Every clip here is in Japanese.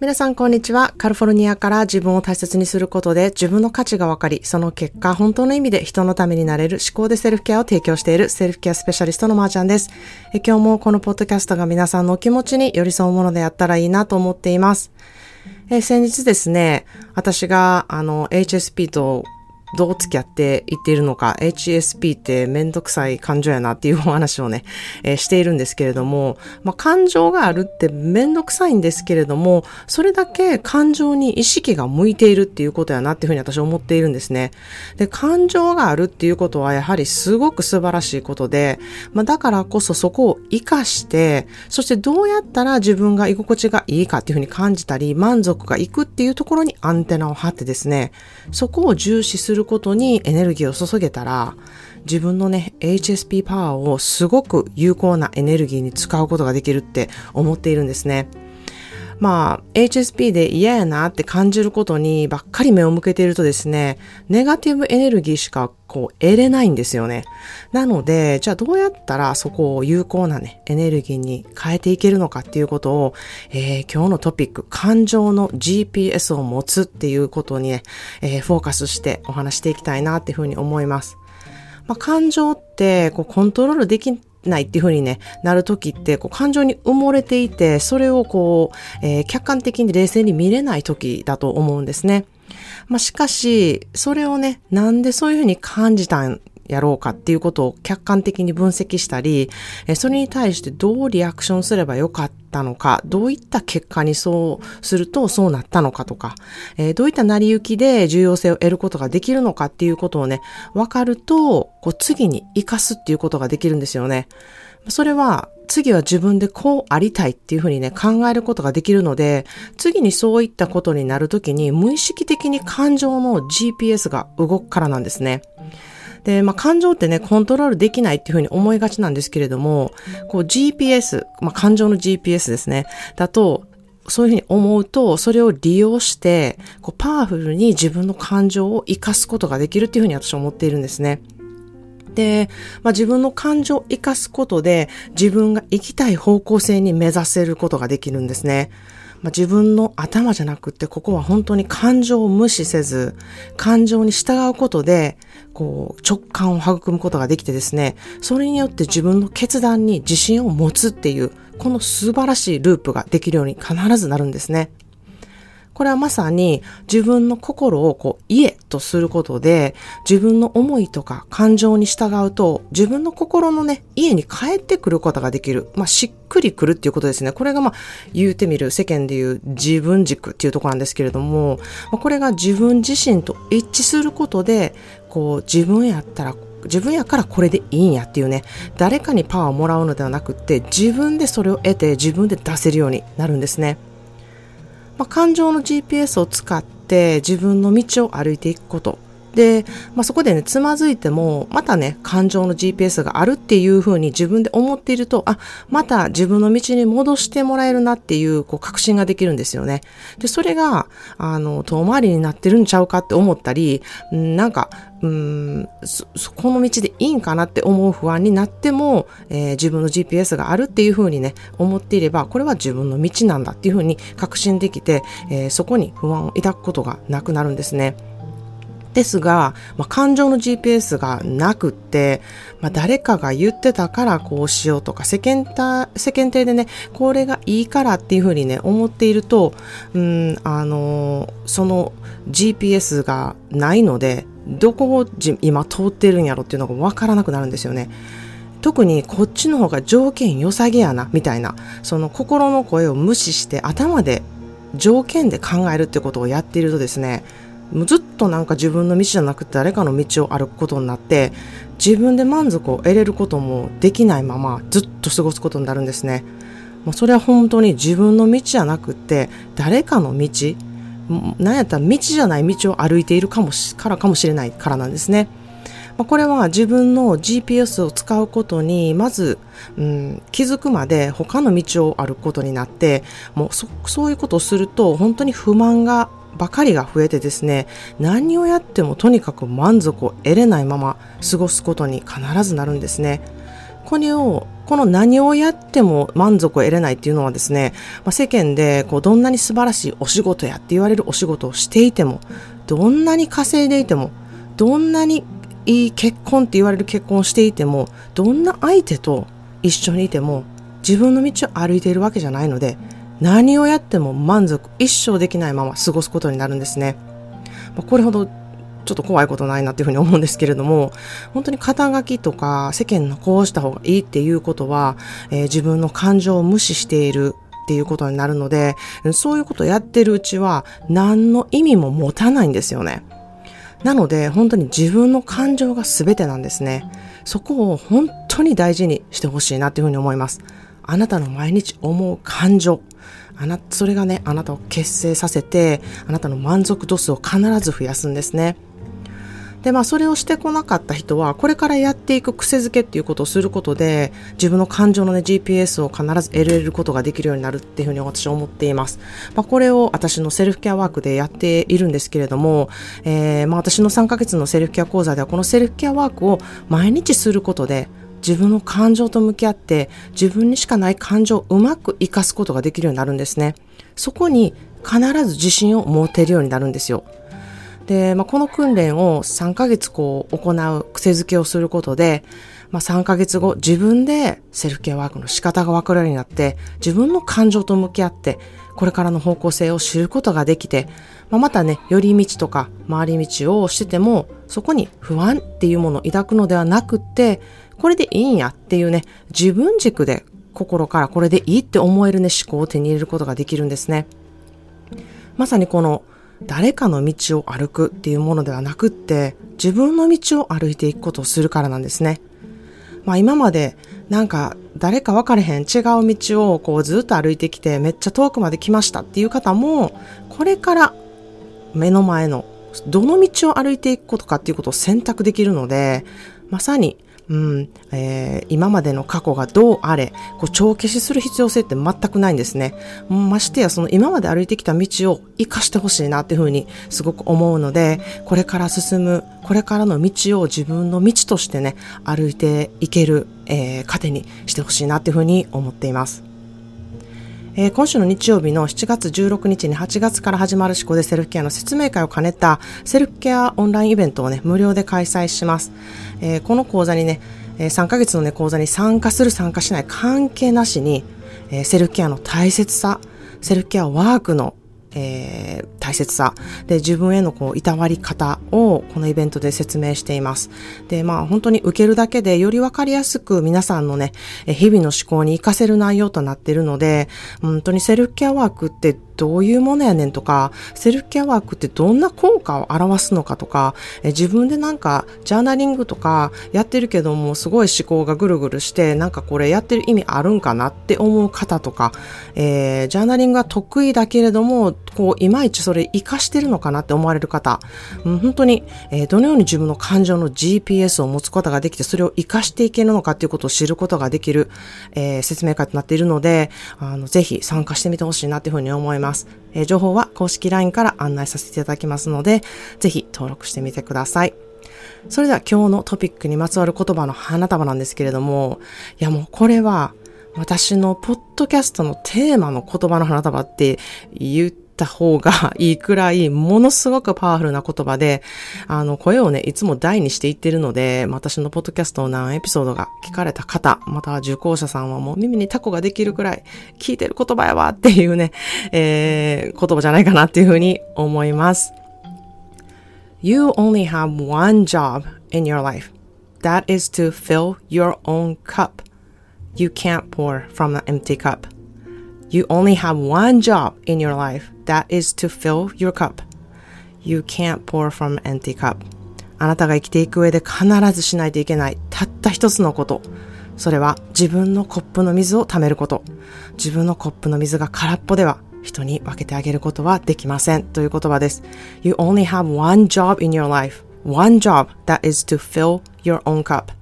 皆さんこんにちは。カリフォルニアから自分を大切にすることで自分の価値が分かり、その結果本当の意味で人のためになれる思考でセルフケアを提供しているセルフケアスペシャリストのまーちゃんです。え今日もこのポッドキャストが皆さんのお気持ちに寄り添うものであったらいいなと思っています。え先日ですね、私があの HSP とどう付き合っていっているのか、HSP ってめんどくさい感情やなっていうお話をね、えー、しているんですけれども、まあ、感情があるってめんどくさいんですけれども、それだけ感情に意識が向いているっていうことやなっていうふうに私は思っているんですね。で、感情があるっていうことはやはりすごく素晴らしいことで、まあ、だからこそそこを活かして、そしてどうやったら自分が居心地がいいかっていうふうに感じたり、満足がいくっていうところにアンテナを張ってですね、そこを重視するることにエネルギーを注げたら、自分のね、HSP パワーをすごく有効なエネルギーに使うことができるって思っているんですね。まあ、HSP で嫌やなって感じることにばっかり目を向けているとですね、ネガティブエネルギーしかこう得れないんですよね。なので、じゃあどうやったらそこを有効なね、エネルギーに変えていけるのかっていうことを、えー、今日のトピック、感情の GPS を持つっていうことにね、えー、フォーカスしてお話していきたいなっていうふうに思います。まあ、感情ってこうコントロールできないっていうふうにね、なる時って、こう、感情に埋もれていて、それをこう、えー、客観的に冷静に見れない時だと思うんですね。まあ、しかし、それをね、なんでそういうふうに感じたんやろうかっていうことを客観的に分析したり、それに対してどうリアクションすればよかったのか、どういった結果にそうするとそうなったのかとか、どういった成り行きで重要性を得ることができるのかっていうことをね、分かると、こう次に活かすっていうことができるんですよね。それは次は自分でこうありたいっていうふうにね、考えることができるので、次にそういったことになるときに無意識的に感情の GPS が動くからなんですね。で、まあ、感情ってね、コントロールできないっていうふうに思いがちなんですけれども、こう GPS、まあ、感情の GPS ですね、だと、そういうふうに思うと、それを利用して、こうパワフルに自分の感情を活かすことができるっていうふうに私は思っているんですね。で、まあ、自分の感情を活かすことで、自分が生きたい方向性に目指せることができるんですね。まあ、自分の頭じゃなくって、ここは本当に感情を無視せず、感情に従うことで、こう、直感を育むことができてですね、それによって自分の決断に自信を持つっていう、この素晴らしいループができるように必ずなるんですね。これはまさに自分の心をこう家とすることで自分の思いとか感情に従うと自分の心のね家に帰ってくることができる。まあしっくりくるっていうことですね。これがまあ言うてみる世間で言う自分軸っていうとこなんですけれども、まこれが自分自身と一致することでこう自分やったら自分やからこれでいいんやっていうね、誰かにパワーをもらうのではなくって、自分でそれを得て自分で出せるようになるんですね。まあ、感情の GPS を使って自分の道を歩いていくこと。で、まあ、そこでね、つまずいても、またね、感情の GPS があるっていうふうに自分で思っていると、あ、また自分の道に戻してもらえるなっていう、こう、確信ができるんですよね。で、それが、あの、遠回りになってるんちゃうかって思ったり、なんか、うん、そ、この道でいいんかなって思う不安になっても、えー、自分の GPS があるっていうふうにね、思っていれば、これは自分の道なんだっていうふうに確信できて、えー、そこに不安を抱くことがなくなるんですね。ですが、まあ、感情の GPS がなくって、まあ、誰かが言ってたからこうしようとか、世間た、世間体でね、これがいいからっていうふうにね、思っていると、うん、あのその GPS がないので、どこを今通ってるんやろっていうのがわからなくなるんですよね。特にこっちの方が条件良さげやな、みたいな、その心の声を無視して頭で条件で考えるってことをやっているとですね、もうずっとなんか自分の道じゃなくて誰かの道を歩くことになって自分で満足を得れることもできないままずっと過ごすことになるんですね。もうそれは本当に自分の道じゃなくて誰かの道なんやったら道じゃない道を歩いているかもしからかもしれないからなんですね。まあ、これは自分の GPS を使うことにまず、うん、気づくまで他の道を歩くことになってもうそそういうことをすると本当に不満がばかりが増えてですね何をやってもとにかく満足を得れないまま過ごすことに必ずなるんですね。これをこの何をやっても満足を得れないっていうのはですね、まあ、世間でこうどんなに素晴らしいお仕事やって言われるお仕事をしていても、どんなに稼いでいても、どんなにいい結婚って言われる結婚をしていても、どんな相手と一緒にいても、自分の道を歩いているわけじゃないので、何をやっても満足一生できないまま過ごすことになるんですね。まあ、これほどちょっと怖いことないなっていうふうに思うんですけれども、本当に肩書きとか世間のこうした方がいいっていうことは、えー、自分の感情を無視しているっていうことになるので、そういうことをやってるうちは何の意味も持たないんですよね。なので本当に自分の感情が全てなんですね。そこを本当に大事にしてほしいなっていうふうに思います。あなたの毎日思う感情。あな、それがね、あなたを結成させて、あなたの満足度数を必ず増やすんですね。で、まあ、それをしてこなかった人は、これからやっていく癖づけっていうことをすることで、自分の感情のね、GPS を必ず得られることができるようになるっていうふうに私は思っています。まあ、これを私のセルフケアワークでやっているんですけれども、えー、まあ、私の3ヶ月のセルフケア講座では、このセルフケアワークを毎日することで、自分の感情と向き合って自分にしかない感情をうまく活かすことができるようになるんですね。そこに必ず自信を持てるようになるんですよ。で、まあ、この訓練を3ヶ月こう行う癖づけをすることで、まあ、3ヶ月後自分でセルフケアワークの仕方がわかるようになって自分の感情と向き合ってこれからの方向性を知ることができて、まあ、またね、寄り道とか回り道をしててもそこに不安っていうものを抱くのではなくってこれでいいんやっていうね、自分軸で心からこれでいいって思えるね、思考を手に入れることができるんですね。まさにこの誰かの道を歩くっていうものではなくって、自分の道を歩いていくことをするからなんですね。まあ今までなんか誰か分かれへん違う道をこうずっと歩いてきてめっちゃ遠くまで来ましたっていう方も、これから目の前のどの道を歩いていくことかっていうことを選択できるので、まさにうん、えー、今までの過去がどうあれ、こう帳消しする必要性って全くないんですね。ましてやその今まで歩いてきた道を生かしてほしいなっていうふうにすごく思うので、これから進む、これからの道を自分の道としてね、歩いていける、えー、糧にしてほしいなっていうふうに思っています。えー、今週の日曜日の7月16日に8月から始まる思考でセルフケアの説明会を兼ねたセルフケアオンラインイベントをね、無料で開催します。えー、この講座にね、え3ヶ月のね、講座に参加する参加しない関係なしに、えセルフケアの大切さ、セルフケアワークのえー、大切さで自分へのこういたわり方をこのイベントで説明しています。で、まあ本当に受けるだけでよりわかりやすく皆さんのね、日々の思考に活かせる内容となっているので、本当にセルフケアワークってどういうものやねんとか、セルフケアワークってどんな効果を表すのかとか、え自分でなんかジャーナリングとかやってるけどもすごい思考がぐるぐるして、なんかこれやってる意味あるんかなって思う方とか、えー、ジャーナリングが得意だけれども、こう、いまいちそれ活かしてるのかなって思われる方、うん、本当に、えー、どのように自分の感情の GPS を持つことができて、それを活かしていけるのかっていうことを知ることができる、えー、説明会となっているので、あの、ぜひ参加してみてほしいなっていうふうに思います。ます。えー、情報は公式 LINE から案内させていただきますので、ぜひ登録してみてください。それでは今日のトピックにまつわる言葉の花束なんですけれども、いやもうこれは私のポッドキャストのテーマの言葉の花束って言ってた方がいいくらい、ものすごくパワフルな言葉で、あの、声をね、いつも大にしていってるので、私のポッドキャストの何エピソードが聞かれた方、または受講者さんはもう耳にタコができるくらい、聞いてる言葉やわっていうね、えー、言葉じゃないかなっていうふうに思います。You only have one job in your life. That is to fill your own cup. You can't pour from an empty cup. You only have one job in your life. That is to fill your cup. You can't pour from empty cup. あなたが生きていく上で必ずしないといけないたった一つのこと。それは自分のコップの水を貯めること。自分のコップの水が空っぽでは人に分けてあげることはできませんという言葉です。You only have one job in your life. One job that is to fill your own cup.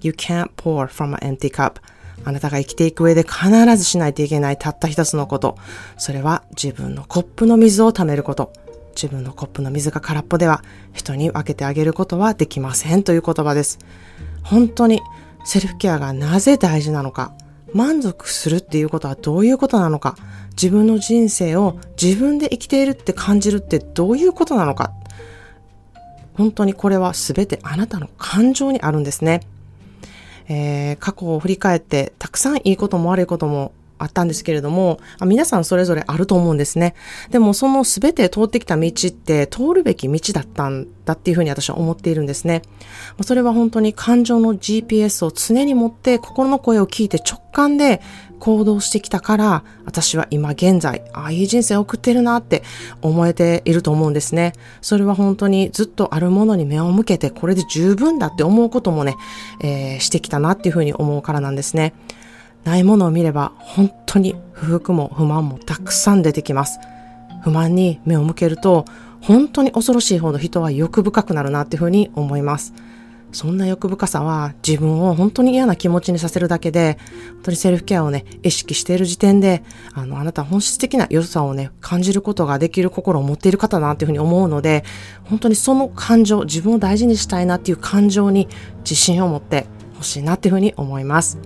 You can't pour from an empty cup. あなたが生きていく上で必ずしないといけないたった一つのこと。それは自分のコップの水を貯めること。自分のコップの水が空っぽでは人に分けてあげることはできませんという言葉です。本当にセルフケアがなぜ大事なのか、満足するっていうことはどういうことなのか、自分の人生を自分で生きているって感じるってどういうことなのか、本当にこれは全てあなたの感情にあるんですね。えー、過去を振り返ってたくさんいいことも悪いこともあったんですけれども、皆さんそれぞれあると思うんですね。でもその全て通ってきた道って通るべき道だったんだっていうふうに私は思っているんですね。それは本当に感情の GPS を常に持って心の声を聞いて直感で行動してきたから、私は今現在、ああいう人生を送ってるなって思えていると思うんですね。それは本当にずっとあるものに目を向けて、これで十分だって思うこともね、えー、してきたなっていうふうに思うからなんですね。ないものを見れば本当に不服も不満もたくさん出てきます。不満に目を向けると本当に恐ろしいほど人は欲深くなるなっていうふうに思います。そんな欲深さは自分を本当に嫌な気持ちにさせるだけで、本当にセルフケアをね、意識している時点で、あの、あなた本質的な良さをね、感じることができる心を持っている方だなっていうふうに思うので、本当にその感情、自分を大事にしたいなっていう感情に自信を持ってほしいなっていうふうに思います。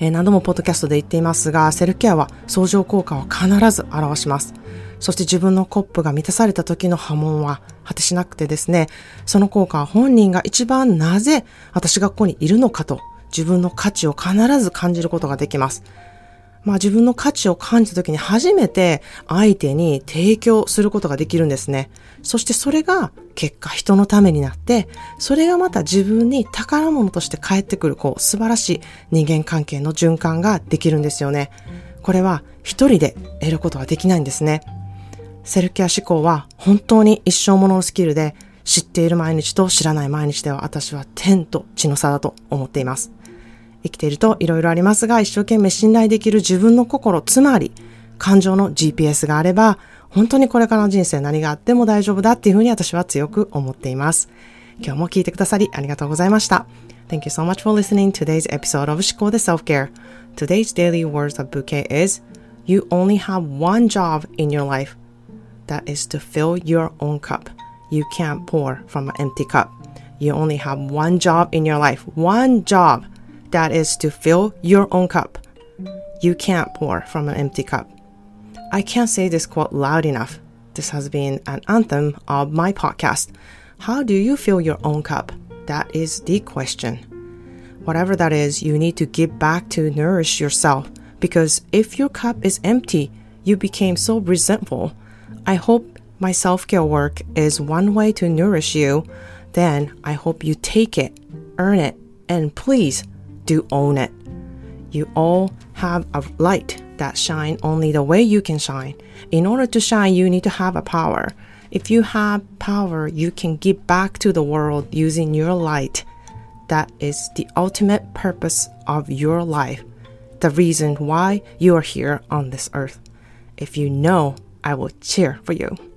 えー、何度もポッドキャストで言っていますが、セルケアは相乗効果を必ず表します。そして自分のコップが満たされた時の波紋は果てしなくてですね、その効果は本人が一番なぜ私がここにいるのかと自分の価値を必ず感じることができます。まあ自分の価値を感じた時に初めて相手に提供することができるんですね。そしてそれが結果人のためになって、それがまた自分に宝物として返ってくる、こう素晴らしい人間関係の循環ができるんですよね。これは一人で得ることはできないんですね。セルケア思考は本当に一生もののスキルで知っている毎日と知らない毎日では私は天と地の差だと思っています。生きていると色々ありますが、一生懸命信頼できる自分の心、つまり感情の GPS があれば、本当にこれからの人生何があっても大丈夫だっていうふうに私は強く思っています。今日も聞いてくださりありがとうございました。Thank you so much for listening to today's episode of 思考で Self-Care. Today's daily words of bouquet is You only have one job in your life. That is to fill your own cup. You can't pour from an empty cup. You only have one job in your life. One job. That is to fill your own cup. You can't pour from an empty cup. I can't say this quote loud enough. This has been an anthem of my podcast. How do you fill your own cup? That is the question. Whatever that is, you need to give back to nourish yourself because if your cup is empty, you became so resentful. I hope my self care work is one way to nourish you. Then I hope you take it, earn it, and please do own it. You all have a light that shine only the way you can shine. In order to shine, you need to have a power. If you have power, you can give back to the world using your light. That is the ultimate purpose of your life, the reason why you are here on this earth. If you know, I will cheer for you.